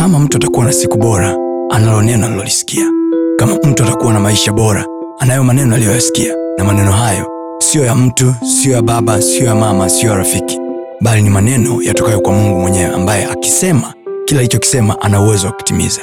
kama mtu atakuwa na siku bora, analo neno alilolisikia. Kama mtu atakuwa na maisha bora, anayo maneno aliyoyasikia, na maneno hayo siyo ya mtu, siyo ya baba, siyo ya mama, siyo ya rafiki, bali ni maneno yatokayo kwa Mungu mwenyewe, ambaye akisema kila alichokisema ana uwezo wa kutimiza.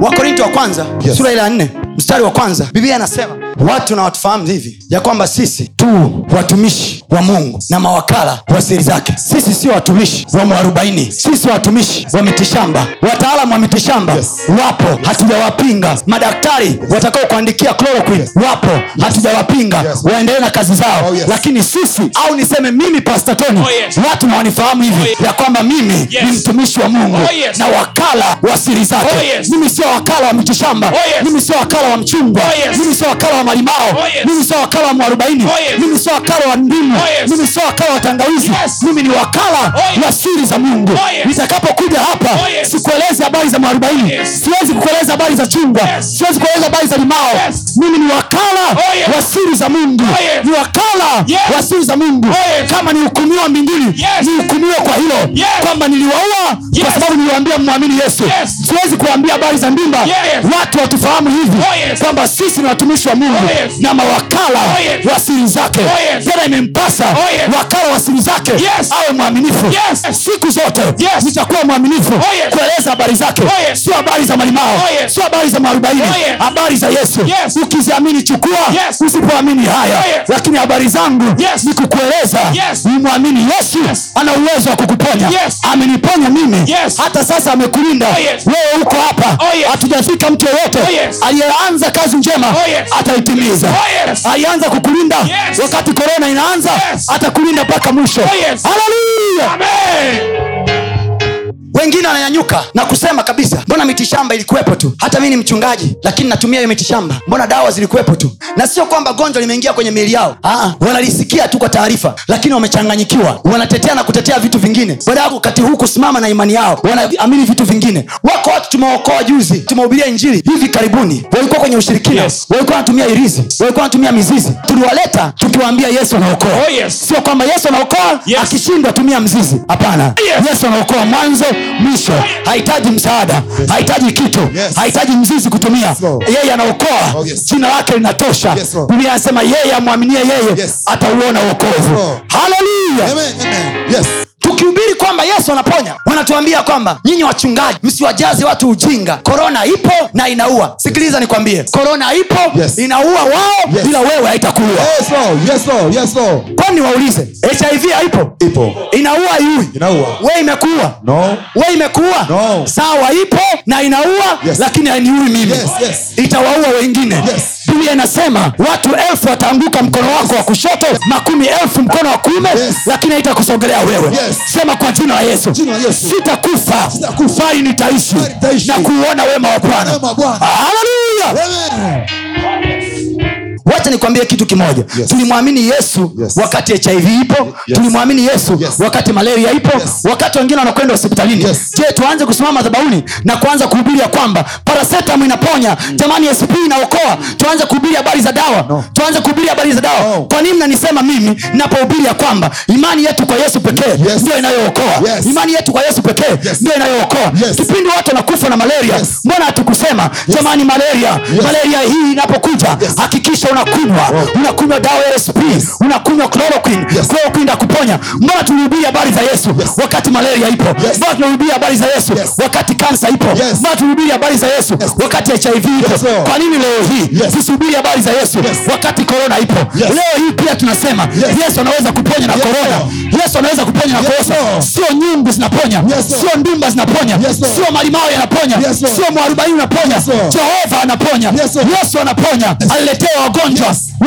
wakorinto wa kwanza Yes. sura ile ya nne mstari wa kwanza biblia anasema watu na watufahamu hivi ya kwamba sisi tu watumishi wa mungu na mawakala wa siri zake sisi sio watumishi wa mwarobaini sisi watumishi wa mitishamba wataalamu wa mitishamba Yes. wapo hatujawapinga madaktari watakao kuandikia chloroquine wapo hatujawapinga Yes. waendelee na kazi zao Oh, yes. lakini sisi au niseme mimi pastatoni Oh, yes. watu na wanifahamu hivi Oh, yes. ya kwamba mimi Yes. ni mtumishi wa mungu Oh, yes. na wakala wa siri zake Oh, yes. mimi sio wakala wa mitishamba Oh, yes. mimi sio wakala wa mchungwa Oh, yes. mimi sio wakala wa malimao Oh, yes. mimi sio wakala wa mwarobaini Oh, yes. mimi sio wakala wa ndimu Oh, yes. mimi sio wakala wa tangawizi Yes. mimi ni wakala Oh, yes. wa siri za mungu Oh, yes. nitakapokuja hapa Oh, yes. sikuelezi habari za mwarobaini Yes. siwezi kukueleza habari za chungwa Yes. siwezi kueleza habari za limao Yes. mimi ni wakala Oh. Wa siri za mungu. Ni wakala wa siri za mungu. Kama nihukumiwa mbinguni nihukumiwe kwa hilo. Kwamba niliwaua kwa sababu niliwaambia mwamini yesu. Siwezi kuwaambia habari za ndimba. Watu watufahamu hivi Oh, kwamba sisi ni watumishi wa mungu Oh, na mawakala Oh, wa siri zake. Tena imempasa wakala wa siri zake awe mwaminifu. Siku zote Yes. nitakuwa mwaminifu kueleza habari zake. Sio habari za malimao sio habari za maarobaini Oh, habari za yesu. Yes. ukiziamini chukua Yes. usipoamini haya yes. lakini habari zangu Yes. ni kukueleza Yes. nimwamini yesu Yes. ana uwezo wa kukuponya Yes. ameniponya mimi Yes. hata sasa amekulinda Oh, yes. wewe uko hapa Oh, yes. hatujafika mtu yeyote Oh, yes. aliyeanza kazi njema Oh, yes. ataitimiza Oh, yes. alianza kukulinda Yes. wakati korona inaanza Yes. atakulinda mpaka mwisho Oh, yes. haleluya Amen. Wengine wananyanyuka na kusema kabisa mbona mitishamba ilikuwepo tu? Hata mi ni mchungaji lakini natumia hiyo mitishamba mbona dawa zilikuwepo tu? Na sio kwamba gonjwa limeingia kwenye miili yao. Aa, wanalisikia tu kwa taarifa lakini wamechanganyikiwa. Wanatetea na kutetea vitu vingine. Baada ya wakati huu kusimama na imani yao wanaamini vitu vingine. Wako watu tumewaokoa juzi tumehubiria injili hivi karibuni. Walikuwa kwenye ushirikina Yes. walikuwa wanatumia irizi walikuwa wanatumia mizizi. Tuliwaleta tukiwaambia yesu anaokoa. Oh, yes. sio kwamba yesu anaokoa Yes. akishindwa tumia mzizi. Hapana. Yes. yesu anaokoa mwanzo mwisho hahitaji msaada hahitaji kitu hahitaji mzizi kutumia. Yeye anaokoa. Oh, jina lake linatosha. Biblia anasema yeye amwaminie yeye atauona uokovu Lord. haleluya. Tukihubiri kwamba yesu anaponya wanatuambia kwamba nyinyi wachungaji msiwajaze watu ujinga korona ipo na inaua sikiliza nikwambie korona ipo Yes. inaua wao Yes. bila wewe haitakuua Yes, Lord. Yes, Lord. Yes, Lord. kwani waulize hiv haipo Ipo. inaua iui Inaua. we imekuua No. we imekuua No. sawa ipo na inaua Yes. lakini hainiui mimi Yes, yes. itawaua wengine Yes. Biblia inasema watu elfu wataanguka mkono wako wa kushoto makumi elfu mkono wa kuume Yes. lakini haitakusogelea wewe Yes. sema kwa jina la yesu Yesu. sitakufa Sita bali nitaishi na kuuona wema wa bwana haleluya. Wacha nikwambie kitu kimoja Yes. tulimwamini yesu Yes. wakati hiv ipo Yes. tulimwamini yesu Yes. wakati malaria ipo Yes. wakati wengine wanakwenda hospitalini Yes. je tuanze kusimama madhabauni na kuanza kuhubiri ya kwamba parasetam inaponya jamani sp inaokoa tuanze kuhubiri habari za dawa No. tuanze kuhubiri habari za dawa No. kwa nini mnanisema mimi napohubiri ya kwamba imani yetu kwa yesu pekee Yes. ndio inayookoa Yes. imani yetu kwa yesu pekee Yes. ndio inayookoa Yes. kipindi watu wanakufa na malaria Yes. mbona hatukusema jamani malaria malaria hii inapokuja Yes. hakikisha unakunywa unakunywa dawa ya sp unakunywa chloroquine. Yes. ndakuponya mbona tulihubiri habari za yesu wakati malaria ipo? Mbona tunahubiri habari za yesu Yes. wakati kansa ipo? Yes. mbona tulihubiri habari za yesu wakati hiv ipo? Yes, kwa nini leo hii Yes. habari za yesu wakati korona ipo? Yes. leo hii pia tunasema Yes. yesu anaweza kuponya na korona yesu anaweza kuponya na Yes, sio nyungu zinaponya. Yes, sio ndumba zinaponya. Yes, sio malimao yanaponya. Yes, sio mwarubaini unaponya. Yes, jehova anaponya. Yes, yesu anaponya. Aliletea wagonjwa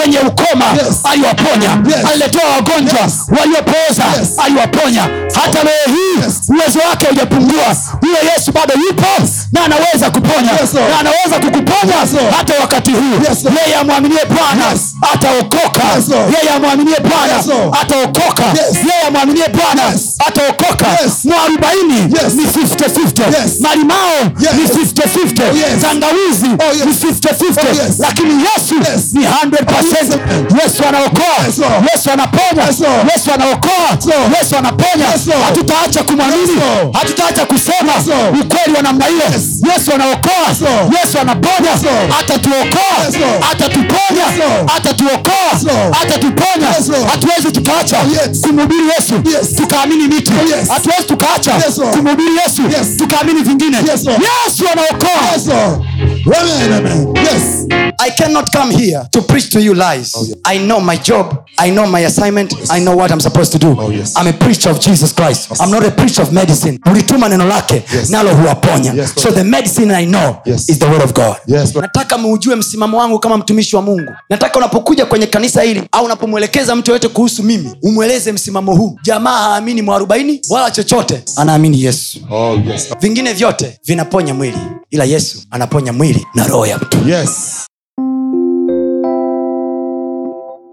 wenye ukoma Yes. aliwaponya Yes. aliletea wagonjwa Yes. waliopooza Yes. aliwaponya hata leo hii Yes. uwezo wake hujapungua huyo yesu bado yupo na anaweza kuponya Yes, na anaweza kukuponya Yes, hata wakati huu Yes, yeye amwaminie bwana Yes. ataokoka Yes, yeye amwaminie bwana Yes, ataokoka Yes. yeye yeye amwaminie bwana Yes. Ataokoka mwarobaini ni 50-50. Malimao ni 50-50. Oh, tangawizi Oh, ni 50-50. Oh, yes. lakini yesu ni 100%. yesu anaokoa yesu anaponya Yes, yesu anaokoa yesu anaponya hatutaacha kumwamini hatutaacha kusema ukweli wa namna hiyo yesu anaokoa yesu anaponya atatuokoa atatuponya atatuokoa atatuponya hatuwezi tukaacha kumhubiri yesu Yes. Tukaamini hatuwezi Yes. tukaacha Yes, kumhubiri yesu Yes. tukaamini vingine Yes, yesu anaokoa Yes, Lord. Amen, amen. Yes. I cannot come here to preach to you lies. Oh, yes. I know my job. I know my assignment. I know what I'm supposed to do. Oh, yes. I'm a preacher of Jesus Christ. I'm not a preacher of medicine. Ulituma neno lake Yes. nalo huwaponya. Yes, so the medicine I know Yes. is the word of God. Yes, nataka muujue msimamo wangu kama mtumishi wa mungu nataka unapokuja kwenye kanisa hili au unapomwelekeza mtu yoyote kuhusu mimi umweleze msimamo huu jamaa haamini mwarobaini wala chochote anaamini yesu Oh, yes. vingine vyote vinaponya mwili ila yesu anaponya mwili na roho ya mtu Yes.